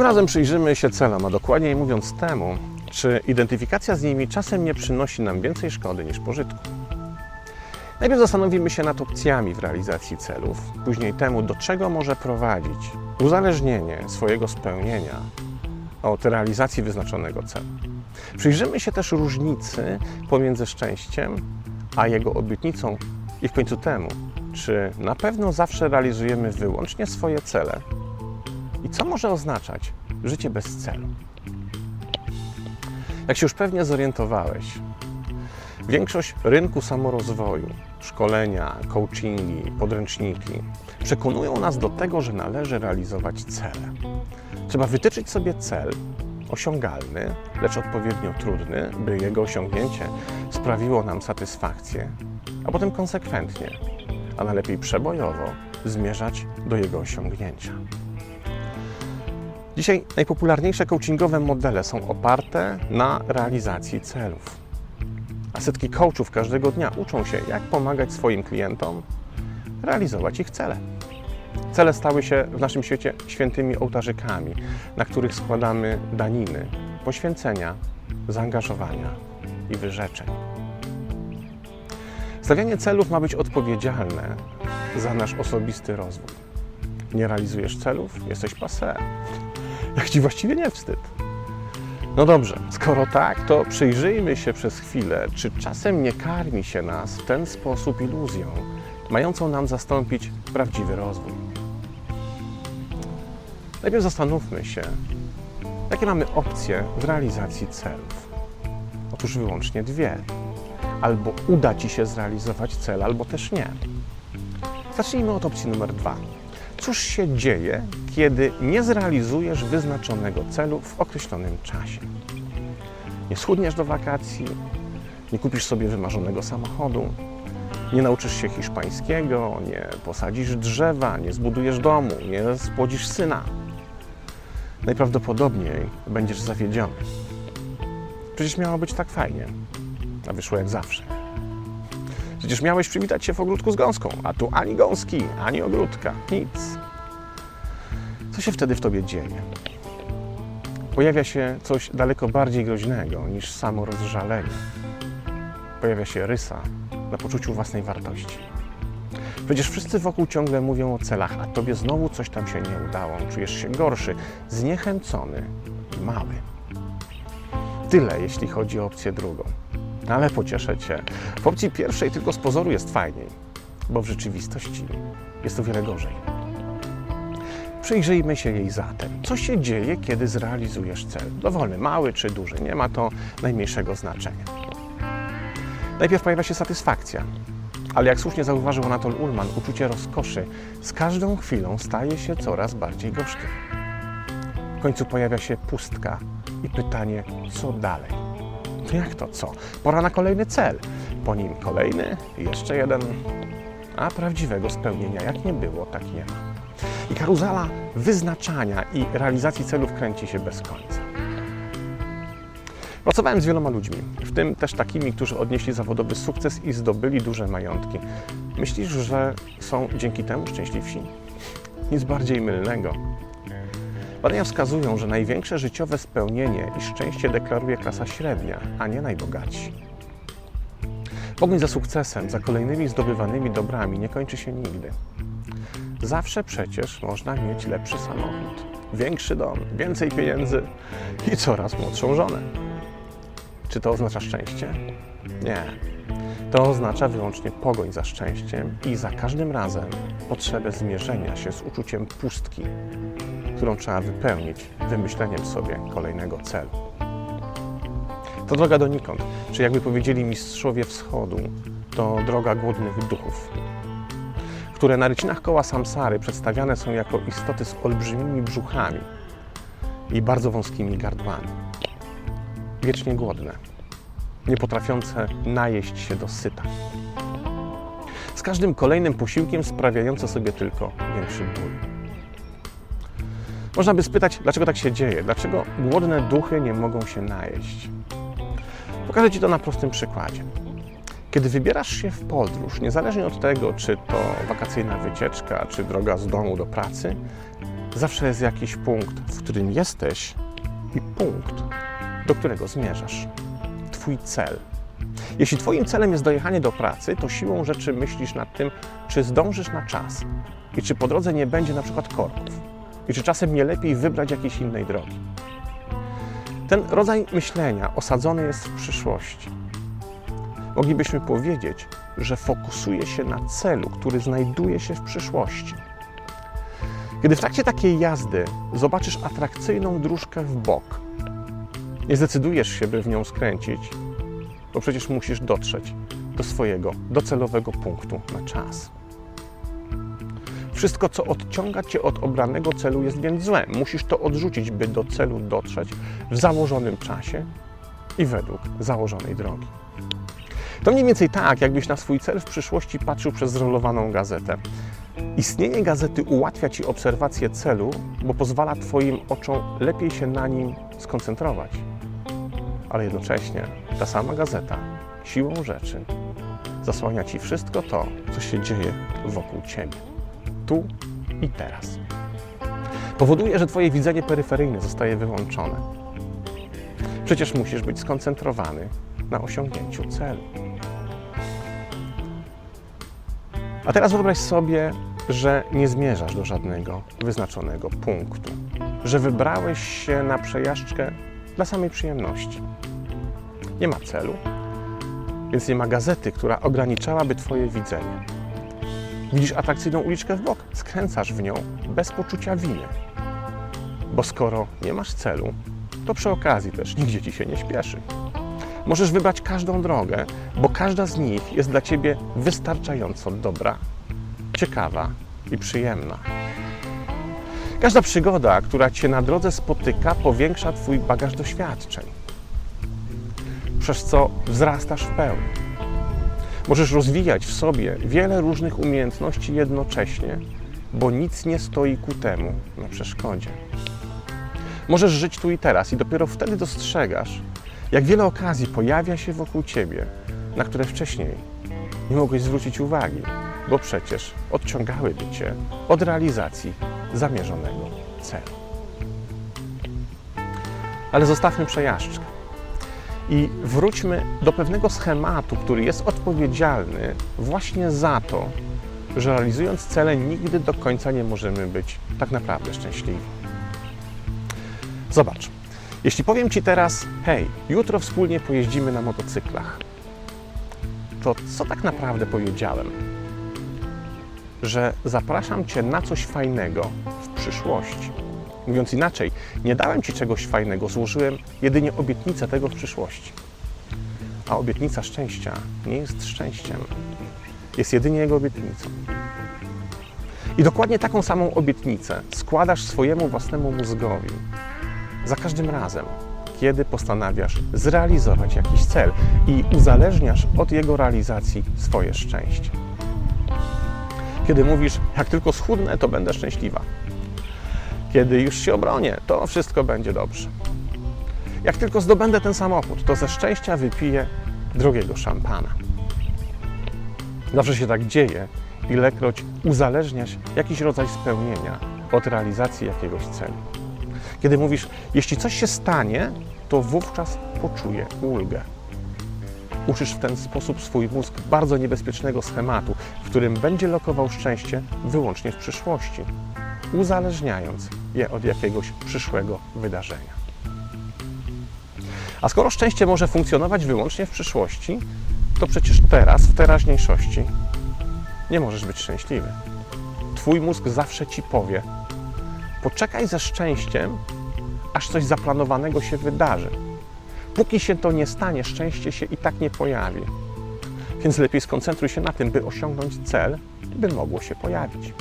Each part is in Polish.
Tym razem przyjrzymy się celom, a dokładniej mówiąc temu, czy identyfikacja z nimi czasem nie przynosi nam więcej szkody niż pożytku. Najpierw zastanowimy się nad opcjami w realizacji celów, później temu, do czego może prowadzić uzależnienie swojego spełnienia od realizacji wyznaczonego celu. Przyjrzymy się też różnicy pomiędzy szczęściem a jego obietnicą i w końcu temu, czy na pewno zawsze realizujemy wyłącznie swoje cele co może oznaczać życie bez celu. Jak się już pewnie zorientowałeś, większość rynku samorozwoju, szkolenia, coachingi, podręczniki przekonują nas do tego, że należy realizować cele. Trzeba wytyczyć sobie cel osiągalny, lecz odpowiednio trudny, by jego osiągnięcie sprawiło nam satysfakcję, a potem konsekwentnie, a najlepiej przebojowo zmierzać do jego osiągnięcia. Dzisiaj najpopularniejsze coachingowe modele są oparte na realizacji celów. A setki coachów każdego dnia uczą się, jak pomagać swoim klientom realizować ich cele. Cele stały się w naszym świecie świętymi ołtarzykami, na których składamy daniny, poświęcenia, zaangażowania i wyrzeczeń. Stawianie celów ma być odpowiedzialne za nasz osobisty rozwój. Nie realizujesz celów, jesteś passé. Jak ci właściwie nie wstyd. No dobrze, skoro tak, to przyjrzyjmy się przez chwilę, czy czasem nie karmi się nas w ten sposób iluzją, mającą nam zastąpić prawdziwy rozwój. Najpierw zastanówmy się, jakie mamy opcje w realizacji celów. Otóż wyłącznie dwie. Albo uda Ci się zrealizować cel, albo też nie. Zacznijmy od opcji numer dwa. Cóż się dzieje, kiedy nie zrealizujesz wyznaczonego celu w określonym czasie? Nie schudniesz do wakacji, nie kupisz sobie wymarzonego samochodu, nie nauczysz się hiszpańskiego, nie posadzisz drzewa, nie zbudujesz domu, nie spłodzisz syna. Najprawdopodobniej będziesz zawiedziony. Przecież miało być tak fajnie, a wyszło jak zawsze. Przecież miałeś przywitać się w ogródku z gąską, a tu ani gąski, ani ogródka, nic. Co się wtedy w tobie dzieje? Pojawia się coś daleko bardziej groźnego niż samo rozżalenie. Pojawia się rysa na poczuciu własnej wartości. Przecież wszyscy wokół ciągle mówią o celach, a tobie znowu coś tam się nie udało. Czujesz się gorszy, zniechęcony mały. Tyle, jeśli chodzi o opcję drugą. Ale pocieszę Cię. W opcji pierwszej tylko z pozoru jest fajniej, bo w rzeczywistości jest o wiele gorzej. Przyjrzyjmy się jej zatem. Co się dzieje, kiedy zrealizujesz cel? Dowolny, mały czy duży, nie ma to najmniejszego znaczenia. Najpierw pojawia się satysfakcja, ale jak słusznie zauważył Anatol Ullman, uczucie rozkoszy z każdą chwilą staje się coraz bardziej gorzkie. W końcu pojawia się pustka i pytanie, co dalej? Jak to co? Pora na kolejny cel. Po nim kolejny, jeszcze jeden. A prawdziwego spełnienia jak nie było, tak nie ma. I karuzela wyznaczania i realizacji celów kręci się bez końca. Pracowałem z wieloma ludźmi, w tym też takimi, którzy odnieśli zawodowy sukces i zdobyli duże majątki. Myślisz, że są dzięki temu szczęśliwsi? Nic bardziej mylnego. Badania wskazują, że największe życiowe spełnienie i szczęście deklaruje klasa średnia, a nie najbogatsi. Pogoń za sukcesem, za kolejnymi zdobywanymi dobrami nie kończy się nigdy. Zawsze przecież można mieć lepszy samochód, większy dom, więcej pieniędzy i coraz młodszą żonę. Czy to oznacza szczęście? Nie. To oznacza wyłącznie pogoń za szczęściem i za każdym razem potrzebę zmierzenia się z uczuciem pustki, którą trzeba wypełnić wymyśleniem sobie kolejnego celu. To droga donikąd, czy jakby powiedzieli mistrzowie wschodu, to droga głodnych duchów, które na rycinach koła samsary przedstawiane są jako istoty z olbrzymimi brzuchami i bardzo wąskimi gardłami. Wiecznie głodne, nie potrafiące najeść się do syta. Z każdym kolejnym posiłkiem sprawiające sobie tylko większy ból. Można by spytać, dlaczego tak się dzieje? Dlaczego głodne duchy nie mogą się najeść? Pokażę Ci to na prostym przykładzie. Kiedy wybierasz się w podróż, niezależnie od tego, czy to wakacyjna wycieczka, czy droga z domu do pracy, zawsze jest jakiś punkt, w którym jesteś i punkt, do którego zmierzasz. Twój cel. Jeśli Twoim celem jest dojechanie do pracy, to siłą rzeczy myślisz nad tym, czy zdążysz na czas i czy po drodze nie będzie na przykład korków i czy czasem nie lepiej wybrać jakiejś innej drogi. Ten rodzaj myślenia osadzony jest w przyszłości. Moglibyśmy powiedzieć, że fokusuje się na celu, który znajduje się w przyszłości. Kiedy w trakcie takiej jazdy zobaczysz atrakcyjną dróżkę w bok, nie zdecydujesz się, by w nią skręcić, bo przecież musisz dotrzeć do swojego docelowego punktu na czas. Wszystko, co odciąga cię od obranego celu, jest więc złe. Musisz to odrzucić, by do celu dotrzeć w założonym czasie i według założonej drogi. To mniej więcej tak, jakbyś na swój cel w przyszłości patrzył przez zrolowaną gazetę. Istnienie gazety ułatwia Ci obserwację celu, bo pozwala Twoim oczom lepiej się na nim skoncentrować. Ale jednocześnie ta sama gazeta, siłą rzeczy, zasłania Ci wszystko to, co się dzieje wokół Ciebie. Tu i teraz. Powoduje, że Twoje widzenie peryferyjne zostaje wyłączone. Przecież musisz być skoncentrowany na osiągnięciu celu. A teraz wyobraź sobie, że nie zmierzasz do żadnego wyznaczonego punktu, że wybrałeś się na przejażdżkę dla samej przyjemności. Nie ma celu, więc nie ma gazety, która ograniczałaby Twoje widzenie. Widzisz atrakcyjną uliczkę w bok, skręcasz w nią bez poczucia winy. Bo skoro nie masz celu, to przy okazji też nigdzie ci się nie śpieszy. Możesz wybrać każdą drogę, bo każda z nich jest dla ciebie wystarczająco dobra, ciekawa i przyjemna. Każda przygoda, która cię na drodze spotyka, powiększa twój bagaż doświadczeń, przez co wzrastasz w pełni. Możesz rozwijać w sobie wiele różnych umiejętności jednocześnie, bo nic nie stoi ku temu na przeszkodzie. Możesz żyć tu i teraz i dopiero wtedy dostrzegasz, jak wiele okazji pojawia się wokół ciebie, na które wcześniej nie mogłeś zwrócić uwagi, bo przecież odciągałyby cię od realizacji zamierzonego celu. Ale zostawmy przejażdżkę i wróćmy do pewnego schematu, który jest odpowiedzialny właśnie za to, że realizując cele nigdy do końca nie możemy być tak naprawdę szczęśliwi. Zobacz, jeśli powiem Ci teraz, hej, jutro wspólnie pojeździmy na motocyklach, to co tak naprawdę powiedziałem? Że zapraszam Cię na coś fajnego w przyszłości. Mówiąc inaczej, nie dałem Ci czegoś fajnego, złożyłem jedynie obietnicę tego w przyszłości. A obietnica szczęścia nie jest szczęściem, jest jedynie jego obietnicą. I dokładnie taką samą obietnicę składasz swojemu własnemu mózgowi za każdym razem, kiedy postanawiasz zrealizować jakiś cel i uzależniasz od jego realizacji swoje szczęście. Kiedy mówisz, jak tylko schudnę, to będę szczęśliwa. Kiedy już się obronię, to wszystko będzie dobrze. Jak tylko zdobędę ten samochód, to ze szczęścia wypiję drogiego szampana. Zawsze się tak dzieje, ilekroć uzależniasz jakiś rodzaj spełnienia od realizacji jakiegoś celu. Kiedy mówisz, jeśli coś się stanie, to wówczas poczuję ulgę. Uczysz w ten sposób swój mózg bardzo niebezpiecznego schematu, w którym będzie lokował szczęście wyłącznie w przyszłości, uzależniając je od jakiegoś przyszłego wydarzenia. A skoro szczęście może funkcjonować wyłącznie w przyszłości, to przecież teraz, w teraźniejszości, nie możesz być szczęśliwy. Twój mózg zawsze ci powie: Poczekaj ze szczęściem, aż coś zaplanowanego się wydarzy. Póki się to nie stanie, szczęście się i tak nie pojawi. Więc lepiej skoncentruj się na tym, by osiągnąć cel, by mogło się pojawić.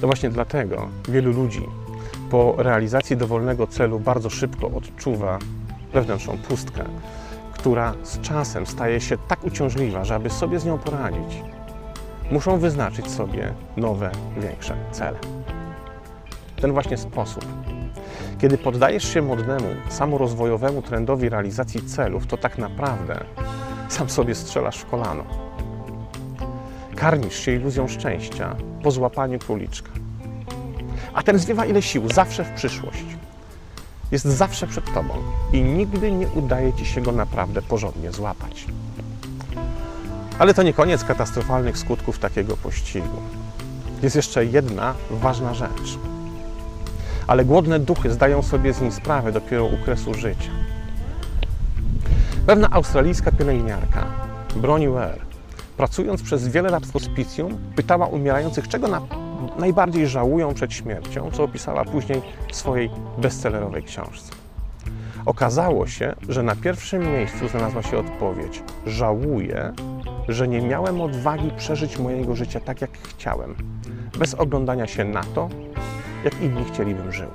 To właśnie dlatego wielu ludzi po realizacji dowolnego celu bardzo szybko odczuwa wewnętrzną pustkę, która z czasem staje się tak uciążliwa, że aby sobie z nią poradzić, muszą wyznaczyć sobie nowe, większe cele. Ten właśnie sposób. Kiedy poddajesz się modnemu, samorozwojowemu trendowi realizacji celów, to tak naprawdę sam sobie strzelasz w kolano. Karmisz się iluzją szczęścia po złapaniu króliczka. A ten zwiewa ile sił, zawsze w przyszłość. Jest zawsze przed tobą i nigdy nie udaje ci się go naprawdę porządnie złapać. Ale to nie koniec katastrofalnych skutków takiego pościgu. Jest jeszcze jedna ważna rzecz. Ale głodne duchy zdają sobie z nim sprawę dopiero u kresu życia. Pewna australijska pielęgniarka, Bronnie Ware, pracując przez wiele lat w hospicjum, pytała umierających, czego na, najbardziej żałują przed śmiercią, co opisała później w swojej bestsellerowej książce. Okazało się, że na pierwszym miejscu znalazła się odpowiedź: Żałuję, że nie miałem odwagi przeżyć mojego życia tak, jak chciałem, bez oglądania się na to, jak inni chcielibym żył.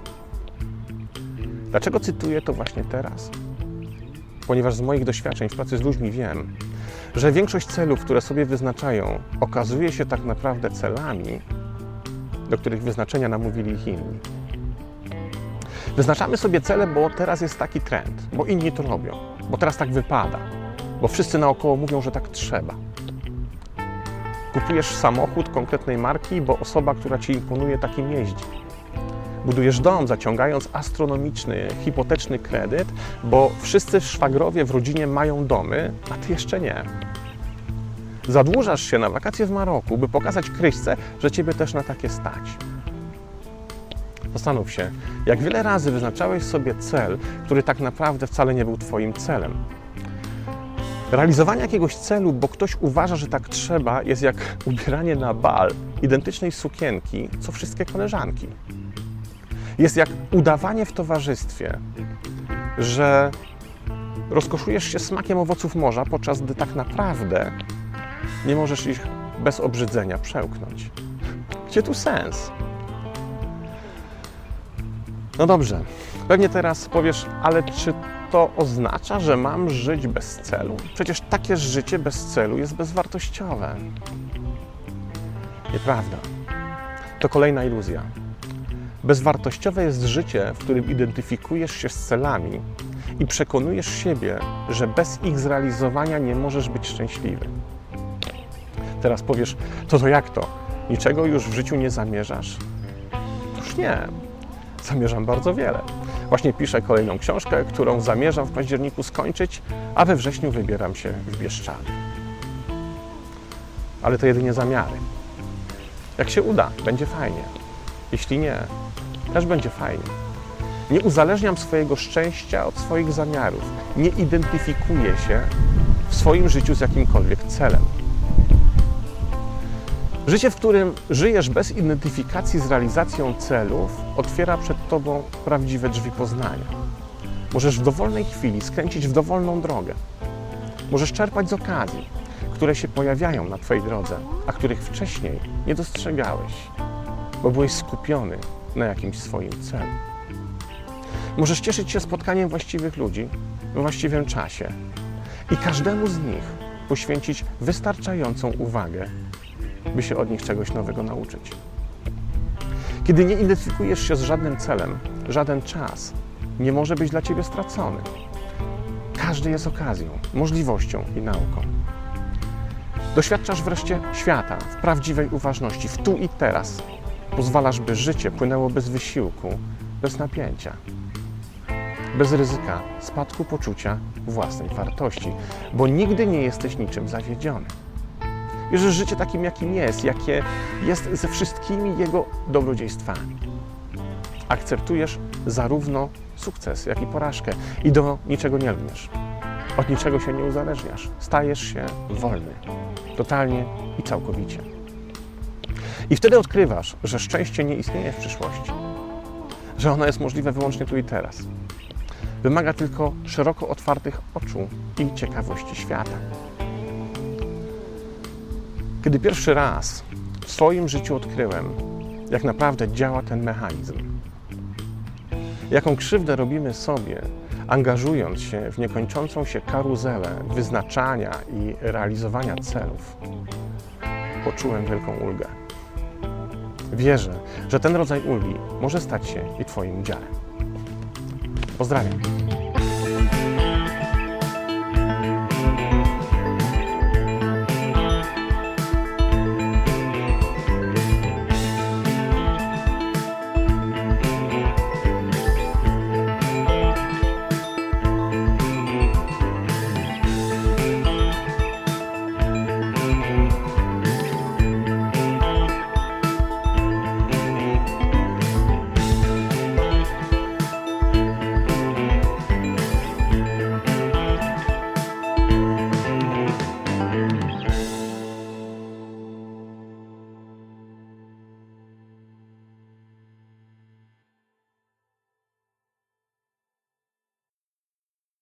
Dlaczego cytuję to właśnie teraz? Ponieważ z moich doświadczeń w pracy z ludźmi wiem, że większość celów, które sobie wyznaczają, okazuje się tak naprawdę celami, do których wyznaczenia namówili ich inni. Wyznaczamy sobie cele, bo teraz jest taki trend, bo inni to robią, bo teraz tak wypada, bo wszyscy naokoło mówią, że tak trzeba. Kupujesz samochód konkretnej marki, bo osoba, która ci imponuje, takim jeździ. Budujesz dom, zaciągając astronomiczny, hipoteczny kredyt, bo wszyscy szwagrowie w rodzinie mają domy, a ty jeszcze nie. Zadłużasz się na wakacje w Maroku, by pokazać Kryśce, że ciebie też na takie stać. Zastanów się, jak wiele razy wyznaczałeś sobie cel, który tak naprawdę wcale nie był Twoim celem. Realizowanie jakiegoś celu, bo ktoś uważa, że tak trzeba, jest jak ubieranie na bal identycznej sukienki, co wszystkie koleżanki. Jest jak udawanie w towarzystwie, że rozkoszujesz się smakiem owoców morza, podczas gdy tak naprawdę nie możesz ich bez obrzydzenia przełknąć. Gdzie tu sens? No dobrze, pewnie teraz powiesz, ale czy to oznacza, że mam żyć bez celu? Przecież takie życie bez celu jest bezwartościowe. Nieprawda. To kolejna iluzja. Bezwartościowe jest życie, w którym identyfikujesz się z celami i przekonujesz siebie, że bez ich zrealizowania nie możesz być szczęśliwy. Teraz powiesz, to to jak to? Niczego już w życiu nie zamierzasz? Już nie. Zamierzam bardzo wiele. Właśnie piszę kolejną książkę, którą zamierzam w październiku skończyć, a we wrześniu wybieram się w Bieszczady. Ale to jedynie zamiary. Jak się uda, będzie fajnie. Jeśli nie, też będzie fajnie. Nie uzależniam swojego szczęścia od swoich zamiarów. Nie identyfikuję się w swoim życiu z jakimkolwiek celem. Życie, w którym żyjesz bez identyfikacji z realizacją celów, otwiera przed Tobą prawdziwe drzwi poznania. Możesz w dowolnej chwili skręcić w dowolną drogę. Możesz czerpać z okazji, które się pojawiają na Twojej drodze, a których wcześniej nie dostrzegałeś, bo byłeś skupiony na jakimś swoim celu. Możesz cieszyć się spotkaniem właściwych ludzi we właściwym czasie i każdemu z nich poświęcić wystarczającą uwagę, by się od nich czegoś nowego nauczyć. Kiedy nie identyfikujesz się z żadnym celem, żaden czas nie może być dla ciebie stracony. Każdy jest okazją, możliwością i nauką. Doświadczasz wreszcie świata w prawdziwej uważności, w tu i teraz. Pozwalasz, by życie płynęło bez wysiłku, bez napięcia, bez ryzyka spadku poczucia własnej wartości, bo nigdy nie jesteś niczym zawiedziony. Bierzesz życie takim, jakim jest, jakie jest ze wszystkimi jego dobrodziejstwami. Akceptujesz zarówno sukces, jak i porażkę i do niczego nie lgniesz. Od niczego się nie uzależniasz. Stajesz się wolny. Totalnie i całkowicie. I wtedy odkrywasz, że szczęście nie istnieje w przyszłości. Że ono jest możliwe wyłącznie tu i teraz. Wymaga tylko szeroko otwartych oczu i ciekawości świata. Kiedy pierwszy raz w swoim życiu odkryłem, jak naprawdę działa ten mechanizm, jaką krzywdę robimy sobie, angażując się w niekończącą się karuzelę wyznaczania i realizowania celów, poczułem wielką ulgę. Wierzę, że ten rodzaj ulgi może stać się i Twoim udziałem. Pozdrawiam.